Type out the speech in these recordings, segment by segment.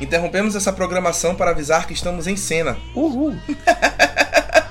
Interrompemos essa programação para avisar que estamos em cena. Uhul!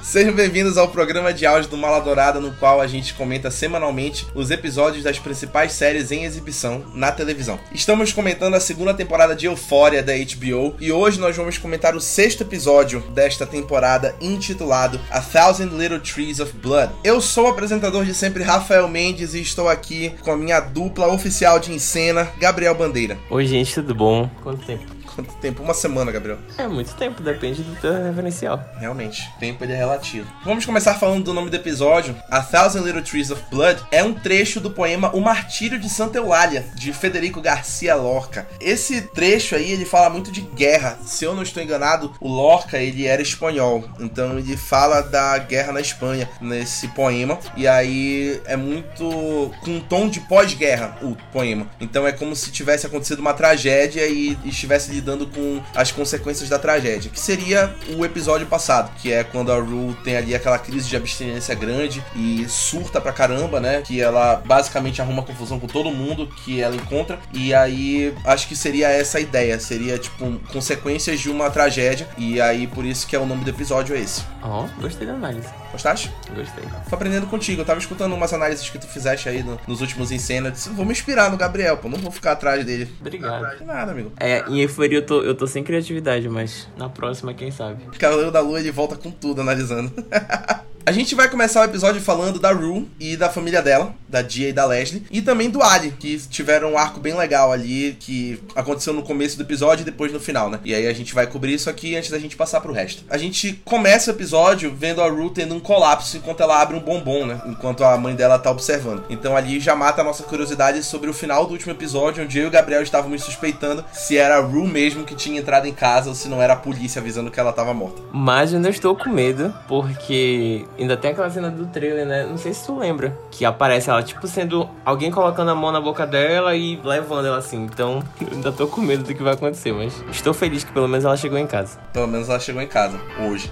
Sejam bem-vindos ao programa de áudio do Mala Dourada, no qual a gente comenta semanalmente os episódios das principais séries em exibição na televisão. Estamos comentando a segunda temporada de Euphoria da HBO e hoje nós vamos comentar o sexto episódio desta temporada, intitulado A Thousand Little Trees of Blood. Eu sou o apresentador de sempre, Rafael Mendes, e estou aqui com a minha dupla oficial de encena, Gabriel Bandeira. Oi, gente, tudo bom? Quanto tempo? Quanto tempo? Uma semana, Gabriel. É muito tempo, depende do teu referencial. Realmente, tempo ele é relativo. Vamos começar falando do nome do episódio. A Thousand Little Trees of Blood é um trecho do poema O Martírio de Santa Eulália, de Federico Garcia Lorca. Esse trecho aí, ele fala muito de guerra. Se eu não estou enganado, o Lorca, ele era espanhol. Então ele fala da guerra na Espanha nesse poema. E aí é muito com um tom de pós-guerra o poema. Então é como se tivesse acontecido uma tragédia e estivesse lidando lidando com as consequências da tragédia, que seria o episódio passado, que é quando a Rue tem ali aquela crise de abstinência grande e surta pra caramba, né? Que ela basicamente arruma confusão com todo mundo que ela encontra. E aí acho que seria essa a ideia, seria tipo consequências de uma tragédia. E aí por isso que é o nome do episódio é esse. Ó, oh, gostei da análise. Gostaste? Gostei. Tô aprendendo contigo. Eu tava escutando umas análises que tu fizeste aí no, nos últimos encenas. Disse, vou me inspirar no Gabriel, pô. Não vou ficar atrás dele. Obrigado. Nada, amigo. É, em euforia eu tô, eu tô sem criatividade, mas na próxima, quem sabe? Cavaleiro da Lua ele volta com tudo analisando. A gente vai começar o episódio falando da Rue e da família dela, da Dia e da Leslie, e também do Ali, que tiveram um arco bem legal ali, que aconteceu no começo do episódio e depois no final, né? E aí a gente vai cobrir isso aqui antes da gente passar pro resto. A gente começa o episódio vendo a Rue tendo um colapso enquanto ela abre um bombom, né? Enquanto a mãe dela tá observando. Então ali já mata a nossa curiosidade sobre o final do último episódio, onde eu e o Gabriel estávamos suspeitando se era a Rue mesmo que tinha entrado em casa ou se não era a polícia avisando que ela tava morta. Mas eu ainda estou com medo, porque ainda tem aquela cena do trailer, né? Não sei se tu lembra. Que aparece ela, tipo, sendo alguém colocando a mão na boca dela e levando ela assim. Então, eu ainda tô com medo do que vai acontecer, mas estou feliz que pelo menos ela chegou em casa. Pelo menos ela chegou em casa, hoje.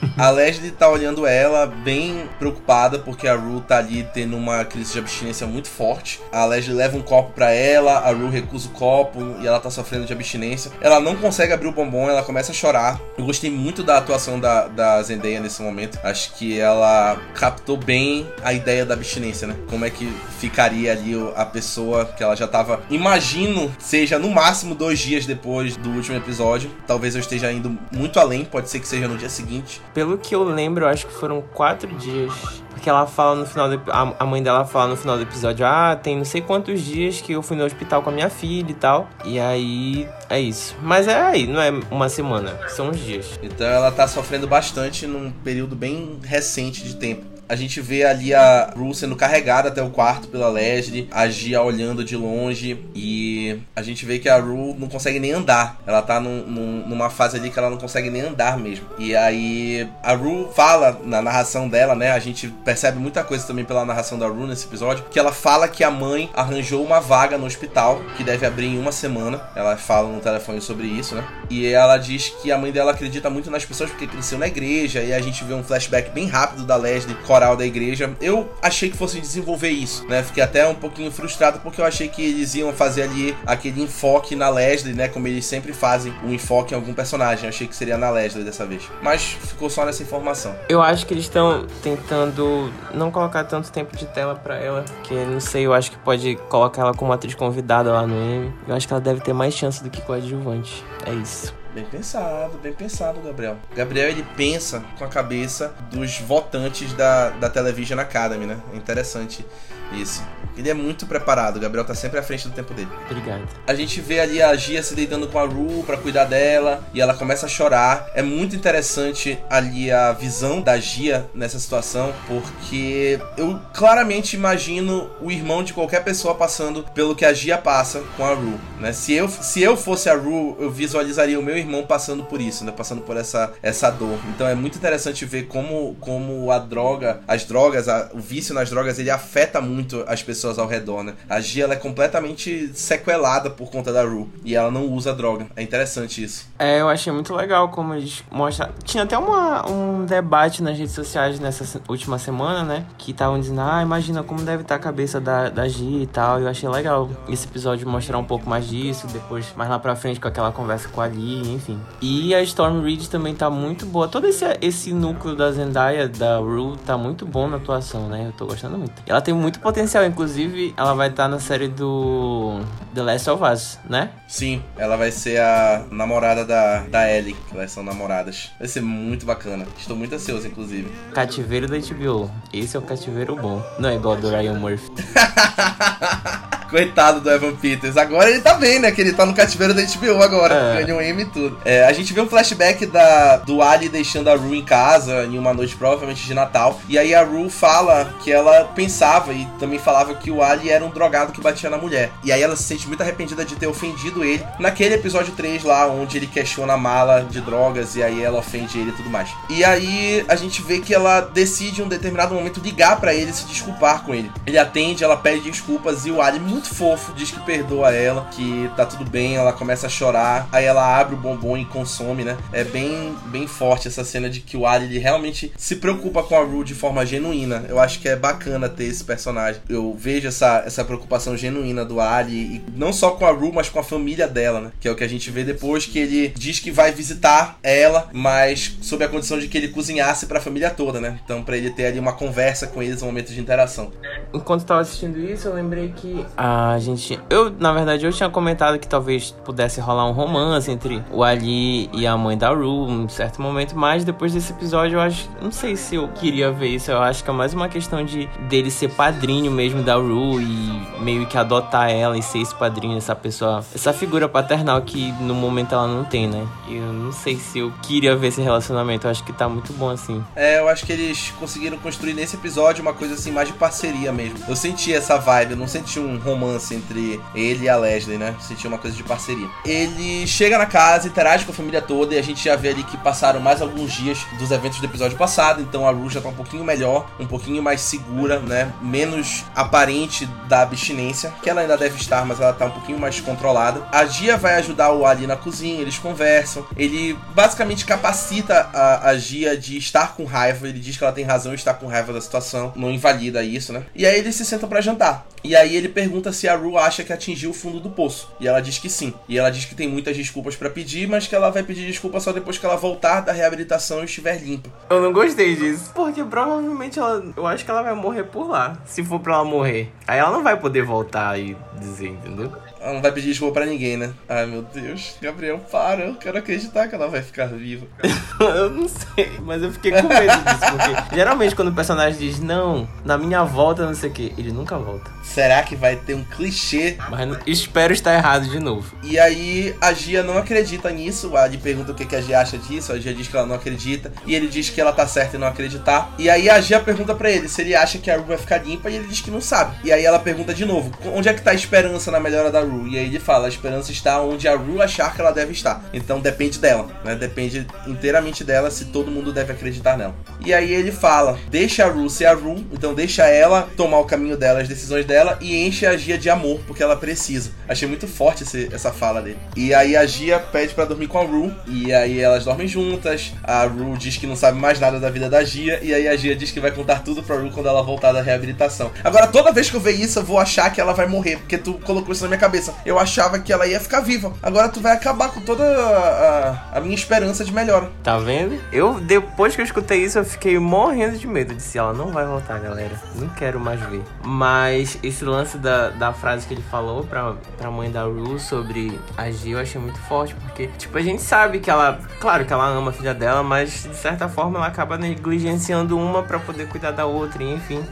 A Leslie tá olhando ela bem preocupada porque a Rue tá ali tendo uma crise de abstinência muito forte. A Leslie leva um copo para ela, a Rue recusa o copo e ela tá sofrendo de abstinência. Ela não consegue abrir o bombom, ela começa a chorar. Eu gostei muito da atuação da, da Zendaya nesse momento. Acho que ela captou bem a ideia da abstinência, né? Como é que ficaria ali a pessoa que ela já tava. Imagino seja no máximo dois dias depois do último episódio. Talvez eu esteja indo muito além, pode ser que seja no dia seguinte. Pelo que eu lembro, eu acho que foram quatro dias. Porque ela fala no final do, a, mãe dela fala no final do episódio: Ah, tem não sei quantos dias que eu fui no hospital com a minha filha e tal. E aí é isso. Mas é aí, não é uma semana, são uns dias. Então ela tá sofrendo bastante num período bem recente de tempo. A gente vê ali a Rue sendo carregada até o quarto pela Leslie, a Gia olhando de longe e a gente vê que a Rue não consegue nem andar. Ela tá num, num, numa fase ali que ela não consegue nem andar mesmo. E aí a Rue fala na narração dela, né? A gente percebe muita coisa também pela narração da Rue nesse episódio, que ela fala que a mãe arranjou uma vaga no hospital que deve abrir em uma semana. Ela fala no telefone sobre isso, né? E ela diz que a mãe dela acredita muito nas pessoas porque cresceu na igreja e a gente vê um flashback bem rápido da Leslie coral da igreja. Eu achei que fosse desenvolver isso, né? Fiquei até um pouquinho frustrado porque eu achei que eles iam fazer ali aquele enfoque na Leslie, né? Como eles sempre fazem um enfoque em algum personagem. Eu achei que seria na Leslie dessa vez. Mas ficou só nessa informação. Eu acho que eles estão tentando não colocar tanto tempo de tela para ela, que não sei, eu acho que pode colocar ela como atriz convidada lá no M. Eu acho que ela deve ter mais chance do que coadjuvante. É isso. Bem pensado, bem pensado, Gabriel. Gabriel, ele pensa com a cabeça dos votantes da, da Television Academy, né? É interessante isso. Ele é muito preparado, o Gabriel tá sempre à frente do tempo dele. Obrigado. A gente vê ali a Gia se deitando com a Ru para cuidar dela e ela começa a chorar. É muito interessante ali a visão da Gia nessa situação, porque eu claramente imagino o irmão de qualquer pessoa passando pelo que a Gia passa com a Ru, né? Se eu, se eu fosse a Ru, eu visualizaria o meu irmão passando por isso, né? Passando por essa, essa dor. Então é muito interessante ver como, como a droga, as drogas, a, o vício nas drogas, ele afeta muito as pessoas ao redor, né? A Gia ela é completamente sequelada por conta da Rue e ela não usa droga. É interessante isso. É, eu achei muito legal como eles mostram. Tinha até uma, um debate nas redes sociais nessa última semana, né? Que estavam dizendo, ah, imagina como deve estar a cabeça da, da Gia e tal. Eu achei legal esse episódio mostrar um pouco mais disso, depois mais lá pra frente com aquela conversa com a Lee, enfim. E a Storm Reed também tá muito boa. Todo esse, esse núcleo da Zendaya, da Rue, tá muito bom na atuação, né? Eu tô gostando muito. Ela tem muito potencial, inclusive ela vai estar tá na série do The Last of Us, né? Sim, ela vai ser a namorada da, da Ellie, que elas são namoradas. Vai ser muito bacana. Estou muito ansioso, inclusive. Cativeiro da HBO. Esse é o cativeiro bom. Não é igual do Ryan Murphy. Coitado do Evan Peters. Agora ele tá bem, né? Que ele tá no cativeiro da HBO agora. É. Ganhou um M e tudo. É, a gente vê um flashback da, do Ali deixando a Rue em casa em uma noite provavelmente de Natal. E aí a Rue fala que ela pensava e também falava que o Ali era um drogado que batia na mulher. E aí ela se sente muito arrependida de ter ofendido ele naquele episódio 3 lá, onde ele questiona a mala de drogas e aí ela ofende ele e tudo mais. E aí a gente vê que ela decide em um determinado momento ligar para ele e se desculpar com ele. Ele atende, ela pede desculpas e o Ali muito fofo, diz que perdoa ela, que tá tudo bem, ela começa a chorar, aí ela abre o bombom e consome, né? É bem, bem forte essa cena de que o Ali ele realmente se preocupa com a Rue de forma genuína. Eu acho que é bacana ter esse personagem. Eu vejo essa, essa preocupação genuína do Ali, e não só com a Rue, mas com a família dela, né? Que é o que a gente vê depois que ele diz que vai visitar ela, mas sob a condição de que ele cozinhasse para a família toda, né? Então, para ele ter ali uma conversa com eles, um momento de interação. Enquanto tava assistindo isso, eu lembrei que a gente. Eu, na verdade, eu tinha comentado que talvez pudesse rolar um romance entre o Ali e a mãe da Rue em certo momento, mas depois desse episódio eu acho. Não sei se eu queria ver isso. Eu acho que é mais uma questão de dele ser padrinho mesmo da Rue e meio que adotar ela e ser esse padrinho, essa pessoa. Essa figura paternal que no momento ela não tem, né? Eu não sei se eu queria ver esse relacionamento. Eu acho que tá muito bom assim. É, eu acho que eles conseguiram construir nesse episódio uma coisa assim mais de parceria mesmo. Eu senti essa vibe, eu não senti um romance entre ele e a Leslie, né? Senti uma coisa de parceria. Ele chega na casa, interage com a família toda e a gente já vê ali que passaram mais alguns dias dos eventos do episódio passado, então a Ru já tá um pouquinho melhor, um pouquinho mais segura, né? Menos aparente da abstinência, que ela ainda deve estar, mas ela tá um pouquinho mais controlada. A Gia vai ajudar o Ali na cozinha, eles conversam. Ele basicamente capacita a, a Gia de estar com raiva, ele diz que ela tem razão em estar com raiva da situação, não invalida isso, né? E aí eles se sentam para jantar. E aí ele pergunta se a Ru acha que atingiu o fundo do poço. E ela diz que sim. E ela diz que tem muitas desculpas para pedir, mas que ela vai pedir desculpa só depois que ela voltar da reabilitação e estiver limpa. Eu não gostei disso. Porque provavelmente ela. Eu acho que ela vai morrer por lá. Se for pra ela morrer. Aí ela não vai poder voltar e dizer, entendeu? Ela não vai pedir desculpa pra ninguém, né? Ai meu Deus, Gabriel, para, eu quero acreditar que ela vai ficar viva. eu não sei, mas eu fiquei com medo disso, porque geralmente quando o personagem diz não, na minha volta, não sei o que, ele nunca volta. Será que vai ter um clichê? Mas espero estar errado de novo. E aí a Gia não acredita nisso, a Adi pergunta o que, que a Gia acha disso, a Gia diz que ela não acredita, e ele diz que ela tá certa em não acreditar. E aí a Gia pergunta para ele se ele acha que a Ru vai ficar limpa, e ele diz que não sabe. E aí ela pergunta de novo, onde é que tá a esperança na melhora da Ru? E aí ele fala, a esperança está onde a Ru achar que ela deve estar. Então depende dela, né? Depende inteiramente dela se todo mundo deve acreditar nela. E aí ele fala, deixa a Ru ser a Ru, então deixa ela tomar o caminho dela, as decisões dela dela e enche a Gia de amor, porque ela precisa. Achei muito forte esse, essa fala dele. E aí a Gia pede para dormir com a Rue, e aí elas dormem juntas. A Rue diz que não sabe mais nada da vida da Gia, e aí a Gia diz que vai contar tudo pra Rue quando ela voltar da reabilitação. Agora, toda vez que eu ver isso, eu vou achar que ela vai morrer, porque tu colocou isso na minha cabeça. Eu achava que ela ia ficar viva. Agora tu vai acabar com toda a, a, a minha esperança de melhora. Tá vendo? Eu, depois que eu escutei isso, eu fiquei morrendo de medo. Disse, ela não vai voltar, galera. Não quero mais ver. Mas esse lance da, da frase que ele falou pra, pra mãe da Ru sobre a G, eu achei muito forte, porque, tipo, a gente sabe que ela, claro que ela ama a filha dela, mas de certa forma ela acaba negligenciando uma para poder cuidar da outra, e, enfim.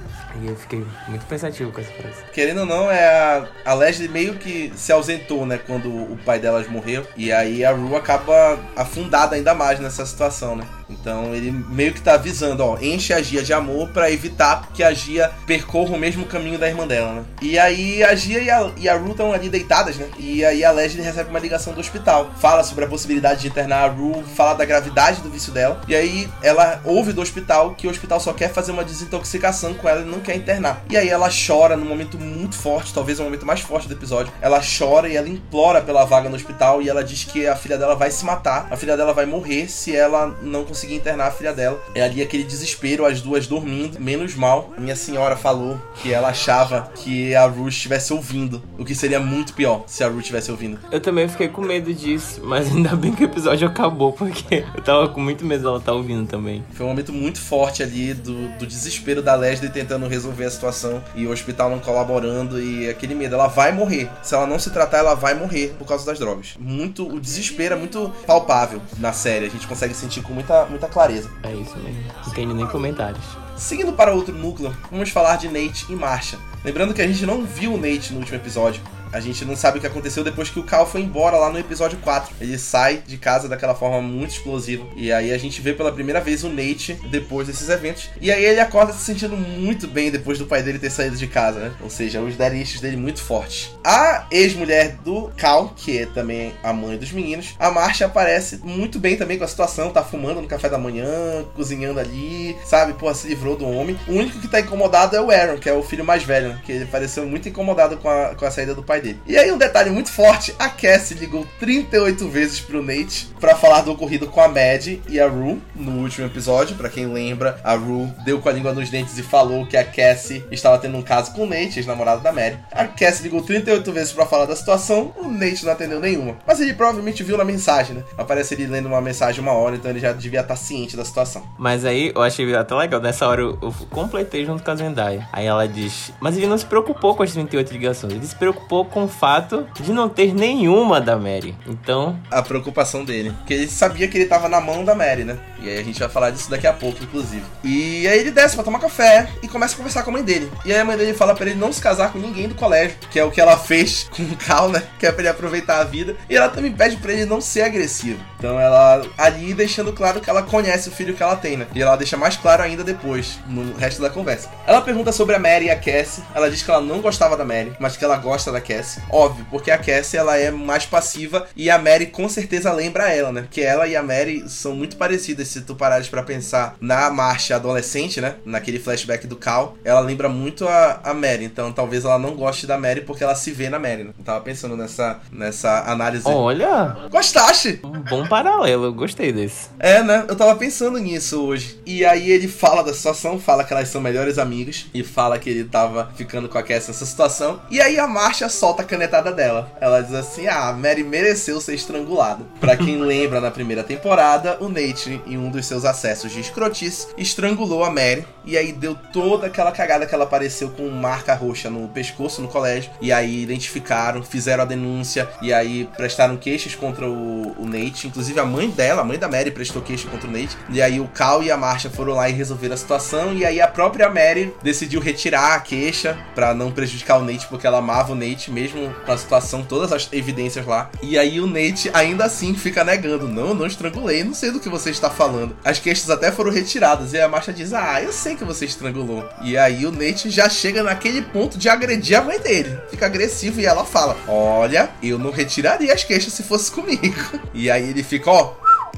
E eu fiquei muito pensativo com essa frase. Querendo ou não, é a, a Leslie meio que se ausentou, né, quando o pai delas morreu, e aí a Ru acaba afundada ainda mais nessa situação, né? Então ele meio que tá avisando, ó, enche a Gia de amor para evitar que a Gia percorra o mesmo caminho da irmã dela, né? E aí a Gia e a, e a Ru estão ali deitadas, né? E aí a Leslie recebe uma ligação do hospital. Fala sobre a possibilidade de internar a Ru, fala da gravidade do vício dela. E aí ela ouve do hospital que o hospital só quer fazer uma desintoxicação com ela e não quer internar. E aí ela chora num momento muito forte, talvez o momento mais forte do episódio. Ela chora e ela implora pela vaga no hospital e ela diz que a filha dela vai se matar, a filha dela vai morrer se ela não conseguir internar a filha dela. É ali aquele desespero, as duas dormindo, menos mal. Minha senhora falou que ela achava que a Ruth estivesse ouvindo, o que seria muito pior se a Ruth estivesse ouvindo. Eu também fiquei com medo disso, mas ainda bem que o episódio acabou, porque eu tava com muito medo dela estar tá ouvindo também. Foi um momento muito forte ali do, do desespero da Leslie tentando resolver a situação e o hospital não colaborando e aquele medo. Ela vai morrer. Se ela não se tratar, ela vai morrer por causa das drogas. Muito, o desespero é muito palpável na série. A gente consegue sentir com muita, muita clareza. É isso mesmo. Não tem nem comentários. Seguindo para outro núcleo, vamos falar de Nate e Marcia. Lembrando que a gente não viu o Nate no último episódio. A gente não sabe o que aconteceu depois que o Cal foi embora lá no episódio 4. Ele sai de casa daquela forma muito explosiva. E aí a gente vê pela primeira vez o Nate depois desses eventos. E aí ele acorda se sentindo muito bem depois do pai dele ter saído de casa, né? Ou seja, os daristas dele muito fortes. A ex-mulher do Cal, que é também a mãe dos meninos, a Marcia aparece muito bem também com a situação. Tá fumando no café da manhã, cozinhando ali, sabe? Pô, se livrou do homem. O único que tá incomodado é o Aaron, que é o filho mais velho, né? Que ele pareceu muito incomodado com a, com a saída do pai dele. E aí um detalhe muito forte, a Cassie ligou 38 vezes pro Nate para falar do ocorrido com a Mad e a Rue no último episódio. Para quem lembra, a Rue deu com a língua nos dentes e falou que a Cassie estava tendo um caso com o Nate, ex-namorado da Mad. A Cassie ligou 38 vezes para falar da situação, o Nate não atendeu nenhuma. Mas ele provavelmente viu na mensagem, né? Aparece ele lendo uma mensagem uma hora, então ele já devia estar ciente da situação. Mas aí eu achei até legal, nessa hora eu, eu completei junto com a Zendaya. Aí ela diz, mas ele não se preocupou com as 38 ligações, ele se preocupou com o fato de não ter nenhuma da Mary. Então. A preocupação dele. Porque ele sabia que ele tava na mão da Mary, né? E aí a gente vai falar disso daqui a pouco, inclusive. E aí ele desce pra tomar café e começa a conversar com a mãe dele. E aí a mãe dele fala para ele não se casar com ninguém do colégio, que é o que ela fez com o Cal, né? Que é pra ele aproveitar a vida. E ela também pede para ele não ser agressivo. Então ela ali deixando claro que ela conhece o filho que ela tem, né? E ela deixa mais claro ainda depois, no resto da conversa. Ela pergunta sobre a Mary e a Cassie. Ela diz que ela não gostava da Mary, mas que ela gosta da Cassie. Óbvio, porque a Cassie ela é mais passiva e a Mary com certeza lembra ela, né? Que ela e a Mary são muito parecidas se tu parares para pensar na marcha adolescente, né? Naquele flashback do Cal, ela lembra muito a, a Mary, então talvez ela não goste da Mary porque ela se vê na Mary. Né? Eu tava pensando nessa, nessa análise. Olha! Gostaste? Um bom paralelo, eu gostei desse. É, né? Eu tava pensando nisso hoje. E aí ele fala da situação, fala que elas são melhores amigas e fala que ele tava ficando com a Cassie nessa situação. E aí a Marcha solta a canetada dela. Ela diz assim: Ah, a Mary mereceu ser estrangulada. Pra quem lembra, na primeira temporada, o Nate, em um dos seus acessos de escrotice, estrangulou a Mary. E aí deu toda aquela cagada que ela apareceu com marca roxa no pescoço no colégio. E aí identificaram, fizeram a denúncia. E aí prestaram queixas contra o, o Nate. Inclusive a mãe dela, a mãe da Mary, prestou queixa contra o Nate. E aí o Cal e a Marcia foram lá e resolveram a situação. E aí a própria Mary decidiu retirar a queixa para não prejudicar o Nate, porque ela amava o Nate, mesmo com a situação, todas as evidências lá. E aí o Nate ainda assim fica negando: Não, não estrangulei, não sei do que você está falando. As queixas até foram retiradas. E a Marcia diz: Ah, eu sei que você estrangulou. E aí o Nate já chega naquele ponto de agredir a mãe dele. Fica agressivo e ela fala: Olha, eu não retiraria as queixas se fosse comigo. E aí ele fica, ó,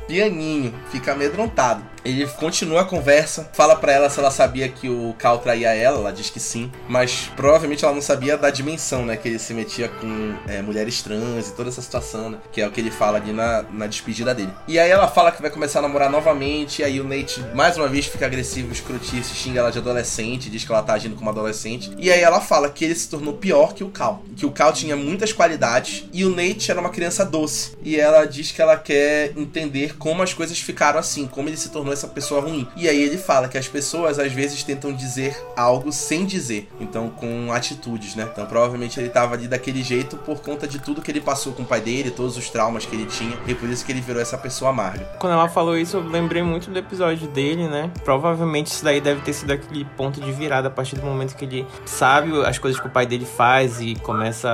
pianinho, fica amedrontado. Ele continua a conversa, fala para ela se ela sabia que o Cal traía ela, ela diz que sim, mas provavelmente ela não sabia da dimensão, né? Que ele se metia com é, mulheres trans e toda essa situação, né? Que é o que ele fala ali na, na despedida dele. E aí ela fala que vai começar a namorar novamente, e aí o Nate mais uma vez fica agressivo, escrotice, xinga ela de adolescente, diz que ela tá agindo como adolescente. E aí ela fala que ele se tornou pior que o Cal, que o Cal tinha muitas qualidades e o Nate era uma criança doce. E ela diz que ela quer entender como as coisas ficaram assim, como ele se tornou essa pessoa ruim. E aí ele fala que as pessoas às vezes tentam dizer algo sem dizer, então com atitudes, né? Então provavelmente ele tava ali daquele jeito por conta de tudo que ele passou com o pai dele, todos os traumas que ele tinha, e por isso que ele virou essa pessoa amarga. Quando ela falou isso, eu lembrei muito do episódio dele, né? Provavelmente isso daí deve ter sido aquele ponto de virada a partir do momento que ele sabe as coisas que o pai dele faz e começa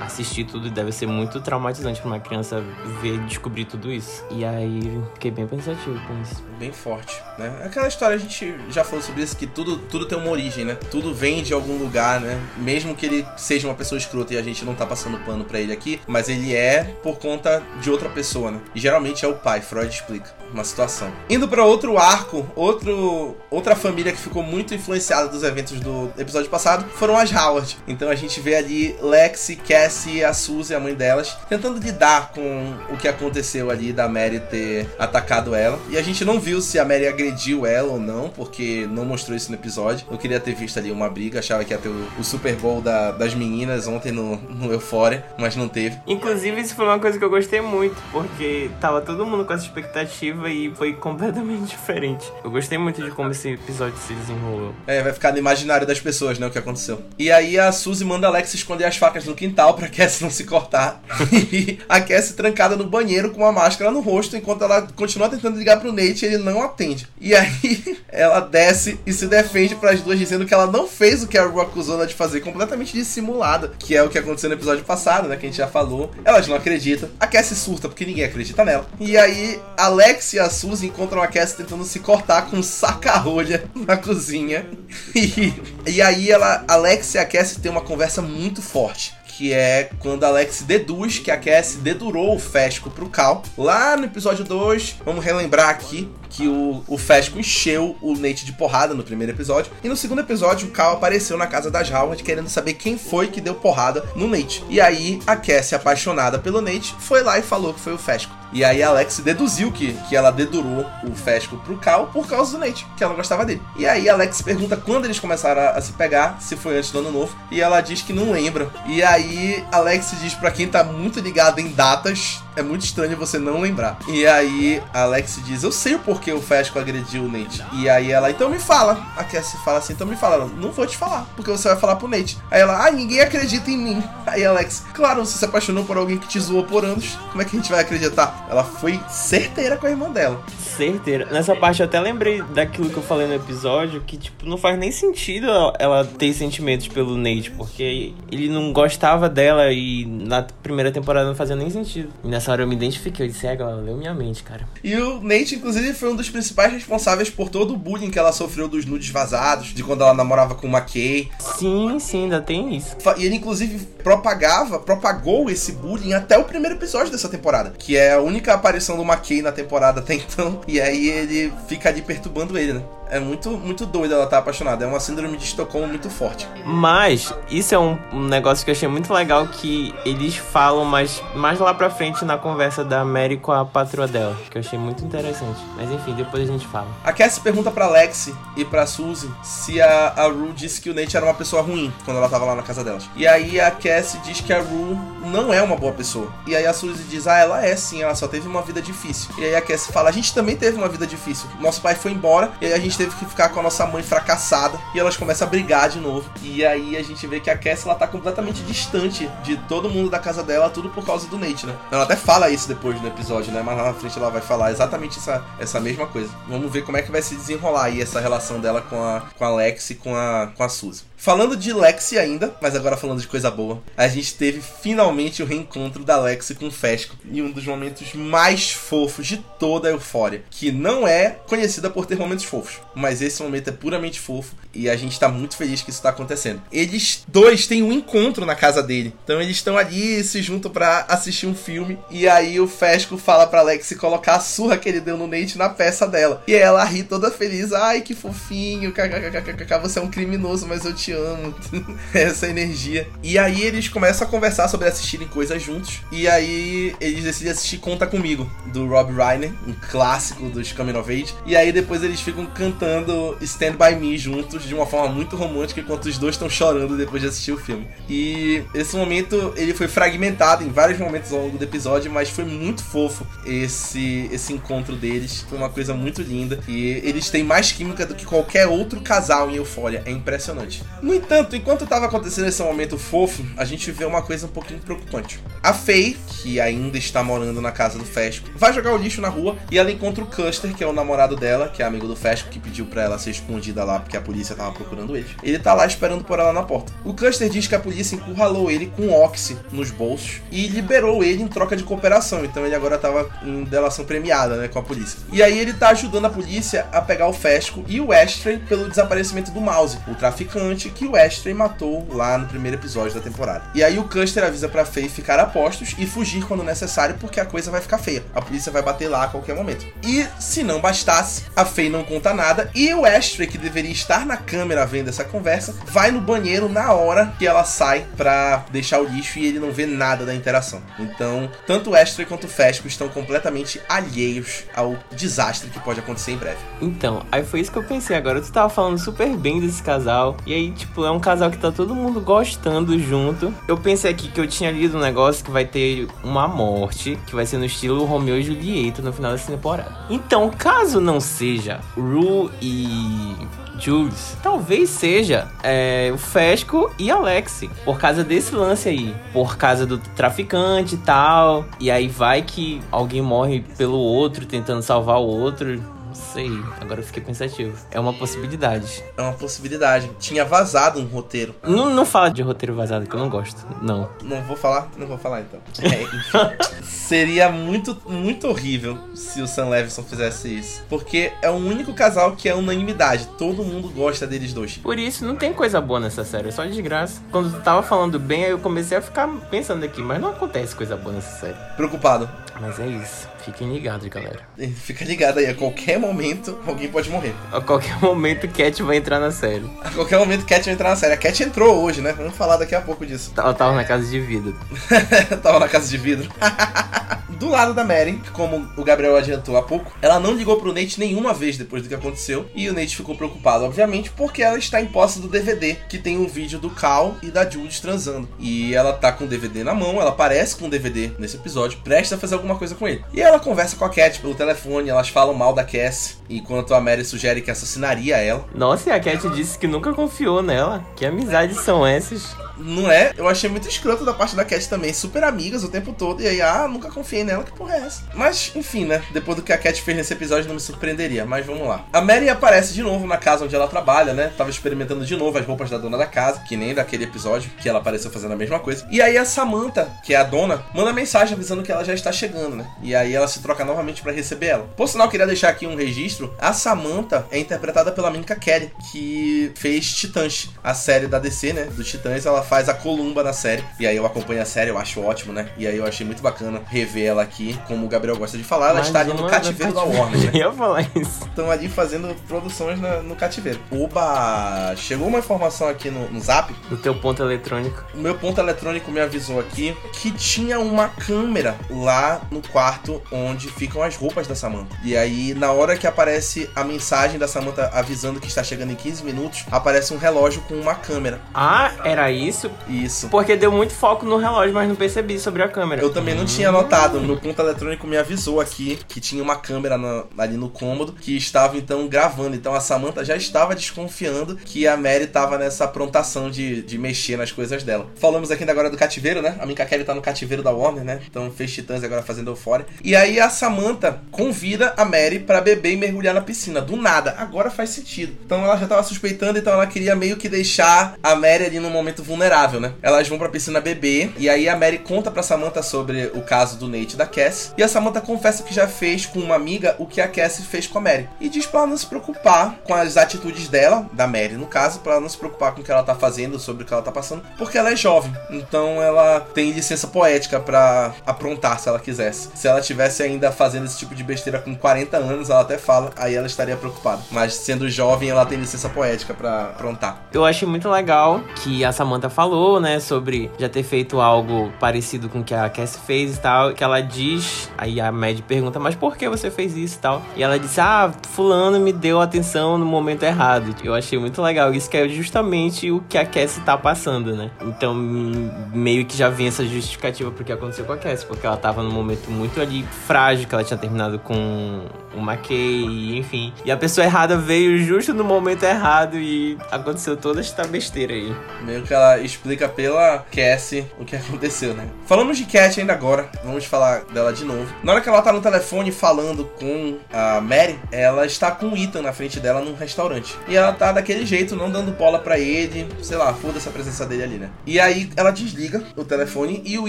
a assistir tudo, deve ser muito traumatizante para uma criança ver e descobrir tudo isso. E aí fiquei bem pensativo com isso. Bem forte, né? Aquela história a gente já falou sobre isso que tudo tudo tem uma origem, né? Tudo vem de algum lugar, né? Mesmo que ele seja uma pessoa escrota e a gente não tá passando pano para ele aqui, mas ele é por conta de outra pessoa, né? E geralmente é o pai, Freud explica uma situação. Indo para outro arco, outro outra família que ficou muito influenciada dos eventos do episódio passado foram as Howard. Então a gente vê ali Lexi, Cassie a Suzy, a mãe delas, tentando lidar com o que aconteceu ali da Mary ter atacado ela. E a gente não viu se a Mary agrediu ela ou não, porque não mostrou isso no episódio. Eu queria ter visto ali uma briga, achava que ia ter o, o Super Bowl da, das meninas ontem no, no Euphoria, mas não teve. Inclusive, isso foi uma coisa que eu gostei muito, porque tava todo mundo com essa expectativa e foi completamente diferente. Eu gostei muito de como esse episódio se desenrolou. É, vai ficar no imaginário das pessoas, né, o que aconteceu. E aí a Suzy manda a Alex esconder as facas no quintal pra Cassie não se cortar. e a Cassie trancada no banheiro com uma máscara no rosto, enquanto ela continua tentando ligar pro Nate e ele não atende. E aí ela desce e se defende para as duas, dizendo que ela não fez o que a Ru acusou ela de fazer, completamente dissimulada. Que é o que aconteceu no episódio passado, né, que a gente já falou. Elas não acreditam. A Cassie surta porque ninguém acredita nela. E aí Alex e a Suzy encontram a Cassie tentando se cortar com saca-rolha na cozinha. E, e aí ela, Alex e a Cassie têm uma conversa muito forte que é quando Alex deduz que a Cassie dedurou o Fesco pro Cal. Lá no episódio 2, vamos relembrar aqui que o, o Fesco encheu o Nate de porrada no primeiro episódio. E no segundo episódio, o Cal apareceu na casa das Howard querendo saber quem foi que deu porrada no Nate. E aí, a Cassie, apaixonada pelo Nate, foi lá e falou que foi o Fesco. E aí, a Alex deduziu que, que ela dedurou o Fesco pro Cal por causa do Nate, que ela gostava dele. E aí, Alex pergunta quando eles começaram a, a se pegar, se foi antes do ano novo. E ela diz que não lembra. E aí, Alex diz para quem tá muito ligado em datas, é muito estranho você não lembrar. E aí, Alex diz: Eu sei o porquê o Fesco agrediu o Nate. E aí ela, então me fala. A Cassie fala assim: Então me fala. Ela, não vou te falar, porque você vai falar pro Nate. Aí ela, ah, ninguém acredita em mim. Aí Alex, claro, você se apaixonou por alguém que te zoou por anos. Como é que a gente vai acreditar? Ela foi certeira com a irmã dela. Certeira. Nessa parte eu até lembrei daquilo que eu falei no episódio, que, tipo, não faz nem sentido ela ter sentimentos pelo Nate, porque ele não gostava dela e na primeira temporada não fazia nem sentido. E nessa hora eu me identifiquei, eu disse, é, ela leu minha mente, cara. E o Nate, inclusive, foi um dos principais responsáveis por todo o bullying que ela sofreu dos nudes vazados, de quando ela namorava com o McKay. Sim, sim, ainda tem isso. E ele, inclusive, propagava, propagou esse bullying até o primeiro episódio dessa temporada, que é a única aparição do McKay na temporada até então. E aí ele fica ali perturbando ele, né? É muito, muito doido ela estar tá apaixonada. É uma síndrome de Estocolmo muito forte. Mas, isso é um, um, negócio que eu achei muito legal que eles falam mais, mais lá pra frente na conversa da Mary com a patroa dela. Que eu achei muito interessante. Mas enfim, depois a gente fala. A Cassie pergunta pra Lexi e pra Suzy se a, a Rue disse que o Nate era uma pessoa ruim quando ela tava lá na casa delas. E aí a Cassie diz que a Rue não é uma boa pessoa. E aí a Suzy diz, ah, ela é sim, ela só teve uma vida difícil. E aí a Cassie fala, a gente também teve uma vida difícil. Nosso pai foi embora e aí a gente teve que ficar com a nossa mãe fracassada e elas começam a brigar de novo. E aí a gente vê que a Cassie ela tá completamente distante de todo mundo da casa dela, tudo por causa do Nate, né? Ela até fala isso depois no episódio, né? Mas lá na frente ela vai falar exatamente essa, essa mesma coisa. Vamos ver como é que vai se desenrolar aí essa relação dela com a, com a Lex e com a, com a Suzy. Falando de Lexi ainda, mas agora falando de coisa boa, a gente teve finalmente o reencontro da Lexi com o Fesco em um dos momentos mais fofos de toda a Eufória, que não é conhecida por ter momentos fofos, mas esse momento é puramente fofo e a gente tá muito feliz que isso tá acontecendo. Eles dois têm um encontro na casa dele, então eles estão ali se juntam para assistir um filme e aí o Fesco fala pra Lexi colocar a surra que ele deu no Nate na peça dela. E ela ri toda feliz, ai que fofinho, kkkk, você é um criminoso, mas eu te amo. Essa energia. E aí eles começam a conversar sobre assistirem coisas juntos. E aí eles decidem assistir Conta Comigo, do Rob Reiner, um clássico dos Coming of Age. E aí depois eles ficam cantando cantando Stand By Me juntos de uma forma muito romântica enquanto os dois estão chorando depois de assistir o filme. E esse momento ele foi fragmentado em vários momentos ao longo do episódio, mas foi muito fofo esse esse encontro deles. Foi uma coisa muito linda e eles têm mais química do que qualquer outro casal em Euphoria. É impressionante. No entanto, enquanto estava acontecendo esse momento fofo, a gente vê uma coisa um pouquinho preocupante. A Faye, que ainda está morando na casa do Fesco, vai jogar o lixo na rua e ela encontra o Custer, que é o namorado dela, que é amigo do Fesco, que pediu para ela ser escondida lá porque a polícia tava procurando eles. Ele tá lá esperando por ela na porta. O Custer diz que a polícia encurralou ele com Oxy nos bolsos e liberou ele em troca de cooperação. Então ele agora tava em delação premiada, né, com a polícia. E aí ele tá ajudando a polícia a pegar o Fesco e o Ashtray pelo desaparecimento do Mouse, o traficante que o Ashtray matou lá no primeiro episódio da temporada. E aí o Custer avisa pra Faye ficar a postos e fugir quando necessário, porque a coisa vai ficar feia. A polícia vai bater lá a qualquer momento. E se não bastasse, a Faye não conta nada e o Ashtray, que deveria estar na câmera vendo essa conversa, vai no banheiro na hora que ela sai pra deixar o lixo e ele não vê nada da interação. Então, tanto o Ashtray quanto o Fesco estão completamente alheios ao desastre que pode acontecer em breve. Então, aí foi isso que eu pensei agora. Tu tava falando super bem desse casal. E aí, tipo, é um casal que tá todo mundo gostando junto. Eu pensei aqui que eu tinha lido um negócio que vai ter uma morte, que vai ser no estilo Romeo e Julieta no final dessa temporada. Então, caso não seja Ru e Jules, talvez seja é, o Fesco e Alexi, por causa desse lance aí, por causa do traficante e tal, e aí vai que alguém morre pelo outro, tentando salvar o outro, sei. Agora eu fiquei pensativo. É uma possibilidade. É uma possibilidade. Tinha vazado um roteiro. Não, não fala de roteiro vazado, que eu não gosto. Não. Não vou falar? Não vou falar então. É, Seria muito, muito horrível se o Sam Levinson fizesse isso. Porque é o único casal que é unanimidade. Todo mundo gosta deles dois. Por isso, não tem coisa boa nessa série. É só desgraça. Quando tu tava falando bem, aí eu comecei a ficar pensando aqui. Mas não acontece coisa boa nessa série. Preocupado. Mas é isso. Fiquem ligados, galera. Fica ligado aí. A qualquer momento, alguém pode morrer. A qualquer momento, Cat vai entrar na série. A qualquer momento, Cat vai entrar na série. A Cat entrou hoje, né? Vamos falar daqui a pouco disso. Ela tava na casa de vidro. tava na casa de vidro. do lado da Mary, como o Gabriel adiantou há pouco, ela não ligou pro Nate nenhuma vez depois do que aconteceu. E o Nate ficou preocupado, obviamente, porque ela está em posse do DVD, que tem um vídeo do Cal e da Jules transando. E ela tá com o DVD na mão, ela aparece com o DVD nesse episódio, presta a fazer alguma coisa com ele. E ela conversa com a Cat pelo telefone, elas falam mal da Cass, enquanto a Mary sugere que assassinaria ela. Nossa, e a Cat disse que nunca confiou nela. Que amizades são essas? Não é? Eu achei muito escroto da parte da Cat também. Super amigas o tempo todo. E aí, ah, nunca confiei nela. Que porra é essa? Mas, enfim, né? Depois do que a Cat fez nesse episódio, não me surpreenderia. Mas vamos lá. A Mary aparece de novo na casa onde ela trabalha, né? Tava experimentando de novo as roupas da dona da casa. Que nem daquele episódio que ela apareceu fazendo a mesma coisa. E aí a Samantha, que é a dona, manda mensagem avisando que ela já está chegando, né? E aí ela se troca novamente para receber ela. Por sinal, queria deixar aqui um registro. A Samantha é interpretada pela Minka Kelly, que fez Titãs, a série da DC, né? Do Titãs. Ela faz a Columba na série. E aí eu acompanho a série, eu acho ótimo, né? E aí eu achei muito bacana rever ela aqui, como o Gabriel gosta de falar. Ela Mais está ali no cativeiro da. Warner, né? Eu ia falar isso. Estão ali fazendo produções na- no cativeiro. Oba! Chegou uma informação aqui no, no zap. Do teu ponto eletrônico. O meu ponto eletrônico me avisou aqui que tinha uma câmera lá no quarto onde ficam as roupas da Samantha. E aí, na hora que aparece a mensagem da Samantha avisando que está chegando em 15 minutos, aparece um relógio com uma câmera. Ah, era isso? Isso. Porque deu muito foco no relógio, mas não percebi sobre a câmera. Eu também não tinha notado. Meu ponto eletrônico me avisou aqui que tinha uma câmera na- ali no cômodo que estava então gravando. Então a Samantha já estava desconfiando que a Mary estava nessa aprontação de, de mexer nas coisas dela. Falamos aqui ainda agora do cativeiro, né? A Minka Kelly tá no cativeiro da Warner, né? Então fez Titãs agora fazendo Euphoria. E aí a Samantha convida a Mary pra beber e mergulhar na piscina. Do nada. Agora faz sentido. Então ela já tava suspeitando, então ela queria meio que deixar a Mary ali num momento vulnerável, né? Elas vão pra piscina beber e aí a Mary conta pra Samantha sobre o caso do Nate e da Cass. E a Samantha confessa que já fez com uma amiga o que a Cass fez com a Mary. E diz pra ela não se preocupar com as atitudes dela, da Mary no caso, pra ela não se preocupar com o que ela tá fazendo, sobre o que ela tá passando, porque ela é jovem. Então ela tem licença poética pra aprontar se ela quisesse. Se ela tivesse ainda fazendo esse tipo de besteira com 40 anos, ela até fala, aí ela estaria preocupada. Mas sendo jovem, ela tem licença poética pra aprontar. Eu achei muito legal que a Samantha falou, né, sobre já ter feito algo parecido com o que a Cassie fez e tal, que ela diz, aí a Mad pergunta, mas por que você fez isso e tal? E ela disse, ah, fulano me deu atenção no momento errado. Eu achei muito legal isso, que é justamente o que a Cassie tá passando, né? Então, meio que já vem essa justificativa pro que aconteceu com a Cassie, porque ela tava num momento muito ali frágil, que ela tinha terminado com o McKay, enfim. E a pessoa errada veio justo no momento errado e aconteceu toda esta besteira aí. Meio que ela explica pela Cassie o que aconteceu, né? Falamos de Cat ainda agora, vamos falar dela de novo. Na hora que ela tá no telefone falando com a Mary, ela está com o Ethan na frente dela num restaurante. E ela tá daquele jeito, não dando bola para ele, sei lá, foda-se a presença dele ali, né? E aí ela desliga o telefone e o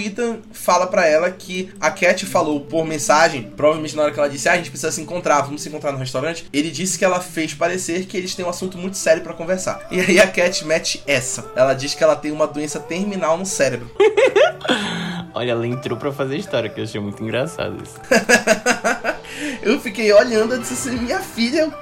Ethan fala para ela que a Cat falou por mensagem, provavelmente na hora que ela disse, ah, a gente precisa se encontrar, vamos se encontrar no restaurante. Ele disse que ela fez parecer que eles têm um assunto muito sério para conversar. E aí a Cat mete essa. Ela diz que ela tem uma doença terminal no cérebro. Olha, ela entrou pra fazer história, que eu achei muito engraçado isso. eu fiquei olhando e disse assim, minha filha,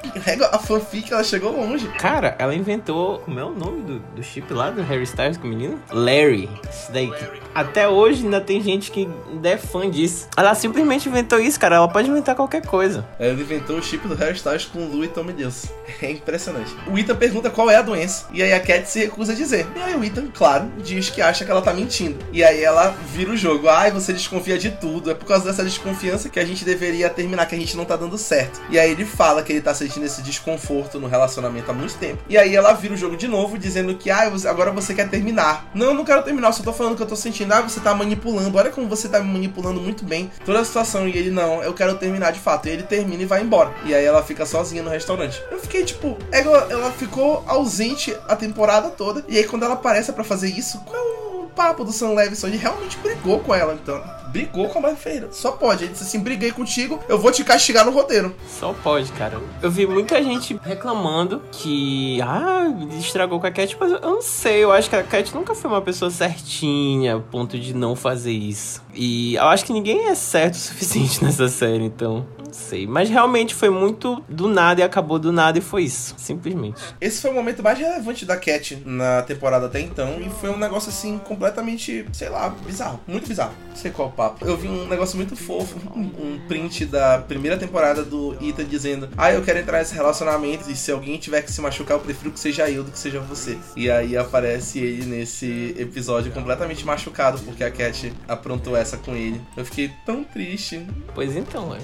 a fanfic, ela chegou longe. Cara, ela inventou. Como é o nome do, do chip lá do Harry Styles com o menino? Larry. Isso daí. Larry. Até hoje ainda tem gente que ainda é fã disso. Ela simplesmente inventou isso, cara. Ela pode inventar qualquer coisa. Ela inventou o chip do Harry Styles com o Lu e Tommy Deus. É impressionante. O Ethan pergunta qual é a doença. E aí a Cat se recusa a dizer. E aí o Ethan, claro, diz que acha que ela tá mentindo. E aí ela vira o jogo. Ai, você desconfia de tudo. É por causa dessa desconfiança que a gente deveria terminar, que a gente não tá dando certo. E aí ele fala que ele tá sentindo esse desconforto no relacionamento há muito tempo. E aí ela vira o jogo de novo, dizendo que, ah, agora você quer terminar. Não, eu não quero terminar, eu só tô falando que eu tô sentindo. Ah, você tá manipulando. Olha como você tá me manipulando muito bem toda a situação. E ele, não, eu quero terminar de fato. E ele termina e vai embora. E aí ela fica sozinha no restaurante. Eu fiquei tipo, ela, ela ficou ausente a temporada toda. E aí quando ela aparece para fazer isso, qual é o papo do Sam Levinson? Ele realmente brigou com ela, então brigou com a Mari Ferreira. Só pode. Ele disse assim: briguei contigo, eu vou te castigar no roteiro. Só pode, cara. Eu vi muita gente reclamando que. Ah, estragou com a Cat, mas eu não sei. Eu acho que a Cat nunca foi uma pessoa certinha, a ponto de não fazer isso. E eu acho que ninguém é certo o suficiente nessa série, então sei. Mas realmente foi muito do nada e acabou do nada e foi isso. Simplesmente. Esse foi o momento mais relevante da Cat na temporada até então. E foi um negócio assim, completamente, sei lá, bizarro. Muito bizarro. Não sei qual papo. Eu vi um negócio muito fofo. Um print da primeira temporada do Ita dizendo: Ah, eu quero entrar nesse relacionamento. E se alguém tiver que se machucar, eu prefiro que seja eu do que seja você. E aí aparece ele nesse episódio completamente machucado porque a Cat aprontou essa com ele. Eu fiquei tão triste. Pois então, é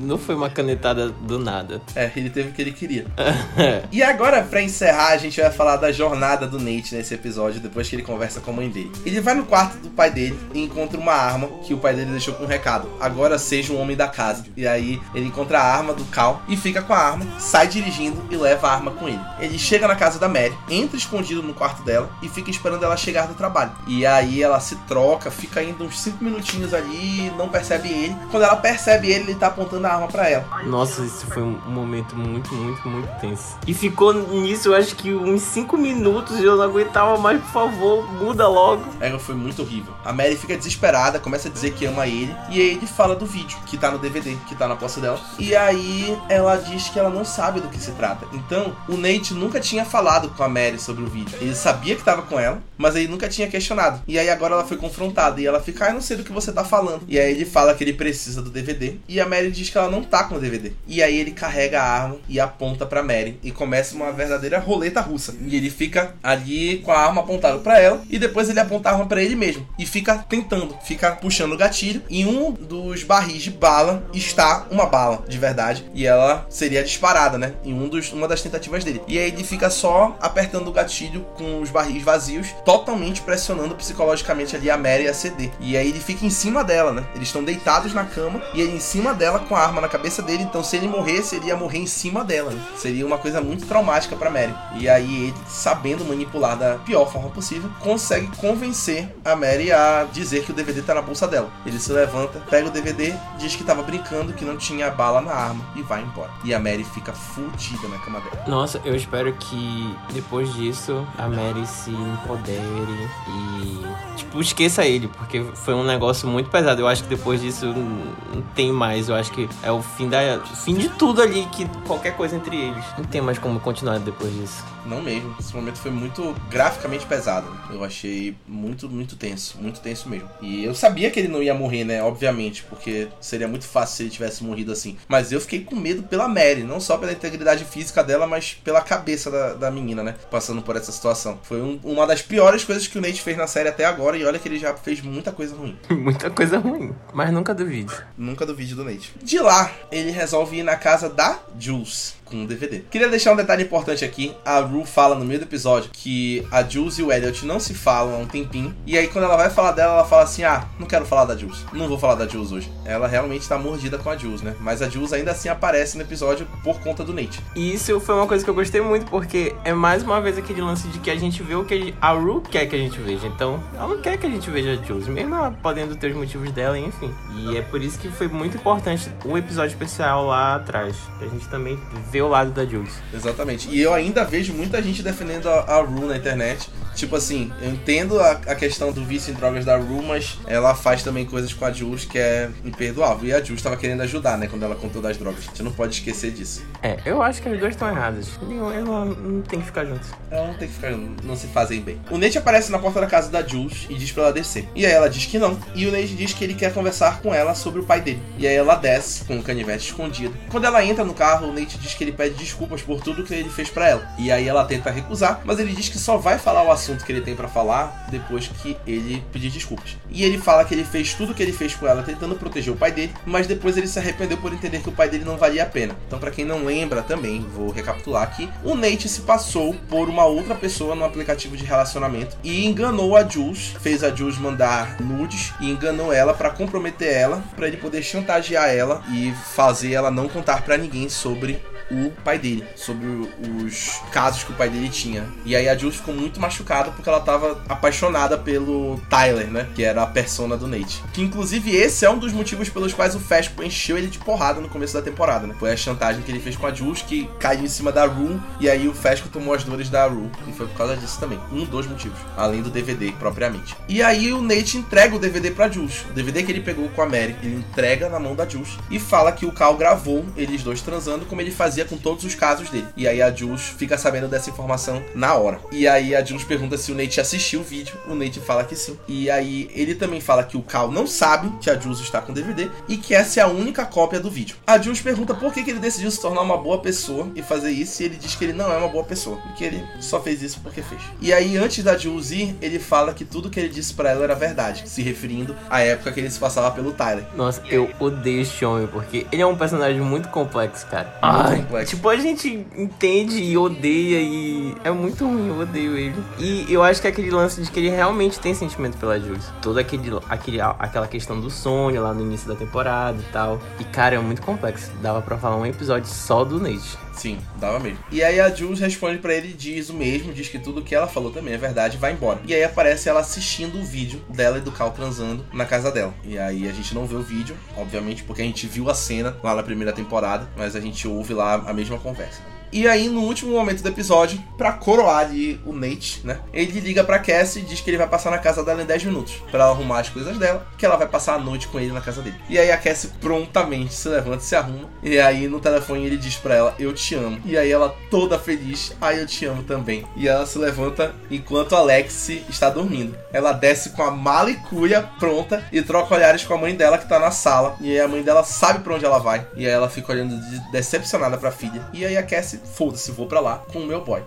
não foi uma canetada do nada. É, ele teve o que ele queria. e agora, pra encerrar, a gente vai falar da jornada do Nate nesse episódio, depois que ele conversa com a mãe dele. Ele vai no quarto do pai dele e encontra uma arma que o pai dele deixou com um recado. Agora seja um homem da casa. E aí ele encontra a arma do Cal e fica com a arma, sai dirigindo e leva a arma com ele. Ele chega na casa da Mary, entra escondido no quarto dela e fica esperando ela chegar do trabalho. E aí ela se troca, fica ainda uns 5 minutinhos ali, não percebe ele. Quando ela percebe ele, ele tá apontando a arma para ela. Nossa, isso foi um momento muito, muito, muito tenso. E ficou nisso, eu acho que uns 5 minutos eu não aguentava mais, por favor, muda logo. É, foi muito horrível. A Mary fica desesperada, começa a dizer que ama ele, e ele fala do vídeo que tá no DVD, que tá na posse dela. E aí ela diz que ela não sabe do que se trata. Então, o Nate nunca tinha falado com a Mary sobre o vídeo. Ele sabia que tava com ela, mas ele nunca tinha questionado. E aí agora ela foi confrontada e ela fica, ah, eu não sei do que você tá falando. E aí ele fala que ele precisa do DVD. E a Mary diz que ela não tá com o DVD. E aí ele carrega a arma e aponta para Mary e começa uma verdadeira roleta russa. E ele fica ali com a arma apontada para ela e depois ele aponta a arma para ele mesmo e fica tentando, fica puxando o gatilho. E um dos barris de bala está uma bala de verdade e ela seria disparada, né? Em um dos, uma das tentativas dele. E aí ele fica só apertando o gatilho com os barris vazios, totalmente pressionando psicologicamente ali a Mary a ceder. E aí ele fica em cima dela, né? Eles estão deitados na cama e ele em cima dela com a arma na cabeça dele, então se ele morresse, ele ia morrer em cima dela. Né? Seria uma coisa muito traumática para Mary. E aí ele, sabendo manipular da pior forma possível, consegue convencer a Mary a dizer que o DVD tá na bolsa dela. Ele se levanta, pega o DVD, diz que tava brincando, que não tinha bala na arma e vai embora. E a Mary fica fudida na cama dela. Nossa, eu espero que depois disso a Mary se empodere e, tipo, esqueça ele, porque foi um negócio muito pesado. Eu acho que depois disso não tem mais. Eu acho que é o fim da fim de tudo ali, que qualquer coisa entre eles. Não tem mais como continuar depois disso. Não mesmo. Esse momento foi muito graficamente pesado. Eu achei muito, muito tenso. Muito tenso mesmo. E eu sabia que ele não ia morrer, né? Obviamente, porque seria muito fácil se ele tivesse morrido assim. Mas eu fiquei com medo pela Mary, não só pela integridade física dela, mas pela cabeça da, da menina, né? Passando por essa situação. Foi um, uma das piores coisas que o Nate fez na série até agora. E olha que ele já fez muita coisa ruim. muita coisa ruim. Mas nunca duvide. Nunca duvide do Nate. De lá, ele resolve ir na casa da Jules com um DVD. Queria deixar um detalhe importante aqui. A Rue fala no meio do episódio que a Jules e o Elliot não se falam há um tempinho. E aí, quando ela vai falar dela, ela fala assim: Ah, não quero falar da Jules. Não vou falar da Jules hoje. Ela realmente tá mordida com a Jules, né? Mas a Jules ainda assim aparece no episódio por conta do Nate. E isso foi uma coisa que eu gostei muito, porque é mais uma vez aquele lance de que a gente vê o que a Rue quer que a gente veja. Então, ela não quer que a gente veja a Jules, mesmo ela podendo ter os motivos dela, enfim. E é por isso que foi muito importante o episódio especial lá atrás. A gente também vê o lado da Jules. Exatamente. E eu ainda vejo muita gente defendendo a, a Rue na internet. Tipo assim, eu entendo a, a, questão do vício em drogas da Rue, mas ela faz também coisas com a Jules que é imperdoável. E a Jules estava querendo ajudar, né, quando ela contou das drogas. A gente não pode esquecer disso. É, eu acho que as duas estão erradas. Ela não tem que ficar junto. Ela não tem que ficar junto, não se fazem bem. O Nate aparece na porta da casa da Jules e diz pra ela descer. E aí ela diz que não. E o Nate diz que ele quer conversar com ela sobre o pai dele. E aí ela desce com o canivete escondido. Quando ela entra no carro, o Nate diz que ele pede desculpas por tudo que ele fez para ela. E aí ela tenta recusar, mas ele diz que só vai falar o assunto que ele tem para falar depois que ele pedir desculpas. E ele fala que ele fez tudo que ele fez com ela tentando proteger o pai dele, mas depois ele se arrependeu por entender que o pai dele não valia a pena. Então, para quem não lembra também, vou recapitular aqui, o Nate se passou por uma outra pessoa no aplicativo de relacionamento e enganou a Jules, fez a Jules mandar nudes e enganou ela para comprometer ela, para ele poder chantagear ela e fazer ela não contar para ninguém sobre o pai dele, sobre os casos que o pai dele tinha. E aí a Jules ficou muito machucada porque ela tava apaixonada pelo Tyler, né? Que era a persona do Nate. Que inclusive esse é um dos motivos pelos quais o Fesco encheu ele de porrada no começo da temporada, né? Foi a chantagem que ele fez com a Jules que caiu em cima da Rue e aí o Fesco tomou as dores da Rue. E foi por causa disso também. Um dos motivos. Além do DVD propriamente. E aí o Nate entrega o DVD pra Jules. O DVD que ele pegou com a Mary, ele entrega na mão da Jules e fala que o Cal gravou eles dois transando como ele fazia com todos os casos dele. E aí a Jules fica sabendo dessa informação na hora. E aí a Jules pergunta se o Nate assistiu o vídeo. O Nate fala que sim. E aí ele também fala que o Cal não sabe que a Jules está com DVD e que essa é a única cópia do vídeo. A Jules pergunta por que, que ele decidiu se tornar uma boa pessoa e fazer isso. E ele diz que ele não é uma boa pessoa. E que ele só fez isso porque fez. E aí, antes da Jules ir, ele fala que tudo que ele disse para ela era verdade. Se referindo à época que ele se passava pelo Tyler. Nossa, eu odeio esse homem porque ele é um personagem muito complexo, cara. Ai, complexo. Tipo, a gente entende e odeia e é muito ruim, eu odeio ele. E eu acho que é aquele lance de que ele realmente tem sentimento pela Jules. Toda aquele, aquele, aquela questão do sonho lá no início da temporada e tal. E cara, é muito complexo. Dava para falar um episódio só do Nate. Sim, dava mesmo. E aí a Jules responde para ele diz o mesmo, diz que tudo que ela falou também é verdade, vai embora. E aí aparece ela assistindo o vídeo dela e do Cal transando na casa dela. E aí a gente não vê o vídeo, obviamente, porque a gente viu a cena lá na primeira temporada, mas a gente ouve lá a mesma conversa. E aí, no último momento do episódio, pra coroar ali o Nate, né? Ele liga pra Cassie e diz que ele vai passar na casa dela em 10 minutos. Pra ela arrumar as coisas dela, que ela vai passar a noite com ele na casa dele. E aí a Cassie prontamente se levanta e se arruma. E aí no telefone ele diz pra ela, eu te amo. E aí ela toda feliz, ah, eu te amo também. E ela se levanta enquanto Alex está dormindo. Ela desce com a mala e cuia pronta e troca olhares com a mãe dela que tá na sala. E aí a mãe dela sabe pra onde ela vai. E aí ela fica olhando decepcionada pra filha. E aí a Cassie foda-se, vou pra lá com o meu boy.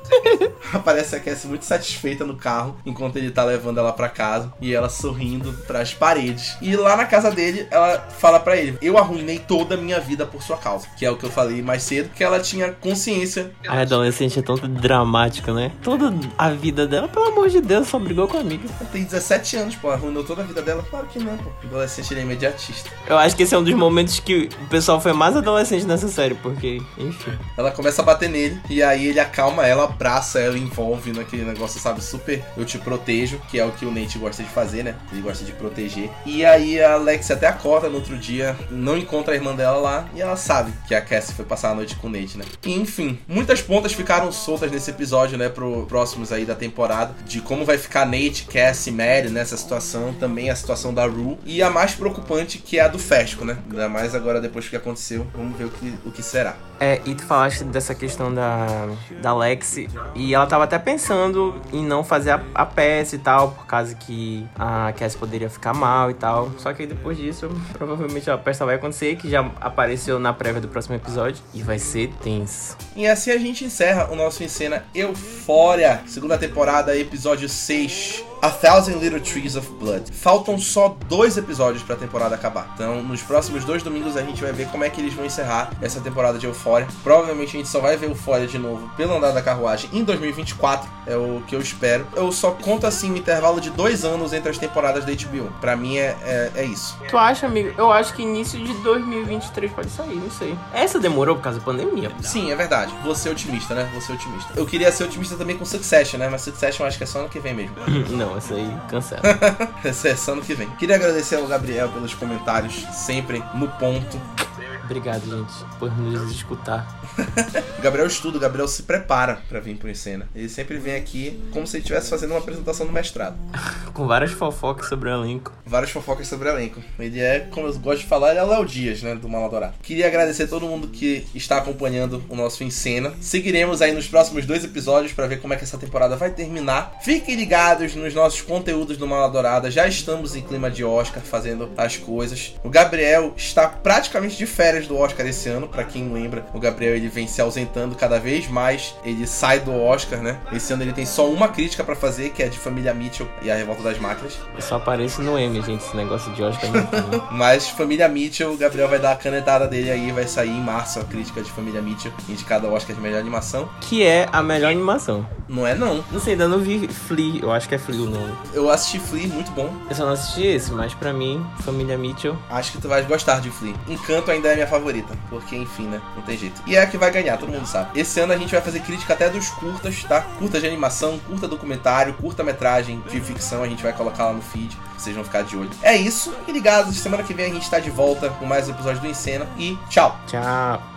Aparece a Cassie muito satisfeita no carro, enquanto ele tá levando ela pra casa, e ela sorrindo pras paredes. E lá na casa dele, ela fala para ele: Eu arruinei toda a minha vida por sua causa. Que é o que eu falei mais cedo, que ela tinha consciência. A adolescente é tão dramática, né? Toda a vida dela, pelo amor de Deus, só brigou com a amiga. Tem 17 anos, pô, arruinou toda a vida dela. Claro que não, pô. Adolescente ele é imediatista. Eu acho que esse é um dos momentos que o pessoal foi mais adolescente nessa série, porque, enfim. Ela começa a bater bater nele. E aí ele acalma ela, abraça ela, envolve naquele negócio, sabe, super eu te protejo, que é o que o Nate gosta de fazer, né? Ele gosta de proteger. E aí a Alex até acorda no outro dia, não encontra a irmã dela lá, e ela sabe que a Cassie foi passar a noite com o Nate, né? E, enfim, muitas pontas ficaram soltas nesse episódio, né, pro próximos aí da temporada, de como vai ficar Nate, Cassie, Mary nessa situação, também a situação da Rue, e a mais preocupante que é a do Fesco, né? Ainda mais agora depois que aconteceu, vamos ver o que, o que será. É, e tu falaste dessa questão da, da Lexi, e ela tava até pensando em não fazer a, a peça e tal, por causa que a Cassie poderia ficar mal e tal. Só que aí depois disso, provavelmente a peça vai acontecer, que já apareceu na prévia do próximo episódio, e vai ser tenso. E assim a gente encerra o nosso Em Cena Eufória, segunda temporada, episódio 6. A Thousand Little Trees of Blood. Faltam só dois episódios pra temporada acabar. Então, nos próximos dois domingos a gente vai ver como é que eles vão encerrar essa temporada de Euphoria. Provavelmente a gente só vai ver Euphoria de novo pelo andar da carruagem em 2024, é o que eu espero. Eu só conto assim um intervalo de dois anos entre as temporadas da HBO. Pra mim é, é, é isso. Tu acha, amigo? Eu acho que início de 2023 pode sair, não sei. Essa demorou por causa da pandemia. Sim, é verdade. Você é otimista, né? Você é otimista. Eu queria ser otimista também com Succession, né? Mas Succession eu acho que é só ano que vem mesmo. não, essa aí cancela. Essa é ano que vem. Queria agradecer ao Gabriel pelos comentários, sempre no ponto. Obrigado, gente, por nos escutar. o Gabriel estuda, o Gabriel se prepara para vir pro Encena. Ele sempre vem aqui como se ele estivesse fazendo uma apresentação do mestrado. Com várias fofocas sobre o elenco. Várias fofocas sobre o elenco. Ele é, como eu gosto de falar, ele é o Léo Dias, né, do Maladourado. Queria agradecer a todo mundo que está acompanhando o nosso Encena. Seguiremos aí nos próximos dois episódios para ver como é que essa temporada vai terminar. Fiquem ligados nos nossos conteúdos do Maladourada. Já estamos em clima de Oscar, fazendo as coisas. O Gabriel está praticamente de férias do Oscar esse ano, para quem lembra, o Gabriel ele vem se ausentando cada vez mais, ele sai do Oscar, né? Esse ano ele tem só uma crítica para fazer, que é de Família Mitchell e a Revolta das Máquinas. Eu só apareço no M, gente, esse negócio de Oscar não. Mas Família Mitchell, o Gabriel vai dar a canetada dele aí, vai sair em março a crítica de Família Mitchell, indicada ao Oscar de melhor animação. Que é a melhor animação. Não é não. Não sei, ainda não vi Flea, eu acho que é Flea o nome. Eu assisti Flea, muito bom. Eu só não assisti esse, mas para mim, Família Mitchell. Acho que tu vai gostar de Flea. Encanto ainda é minha favorita, porque enfim, né? Não tem jeito. E é a que vai ganhar, todo mundo sabe. Esse ano a gente vai fazer crítica até dos curtas, tá? Curta de animação, curta documentário, curta-metragem de ficção, a gente vai colocar lá no feed. Vocês vão ficar de olho. É isso. E ligados, semana que vem a gente tá de volta com mais um episódio do Encena. E tchau. Tchau.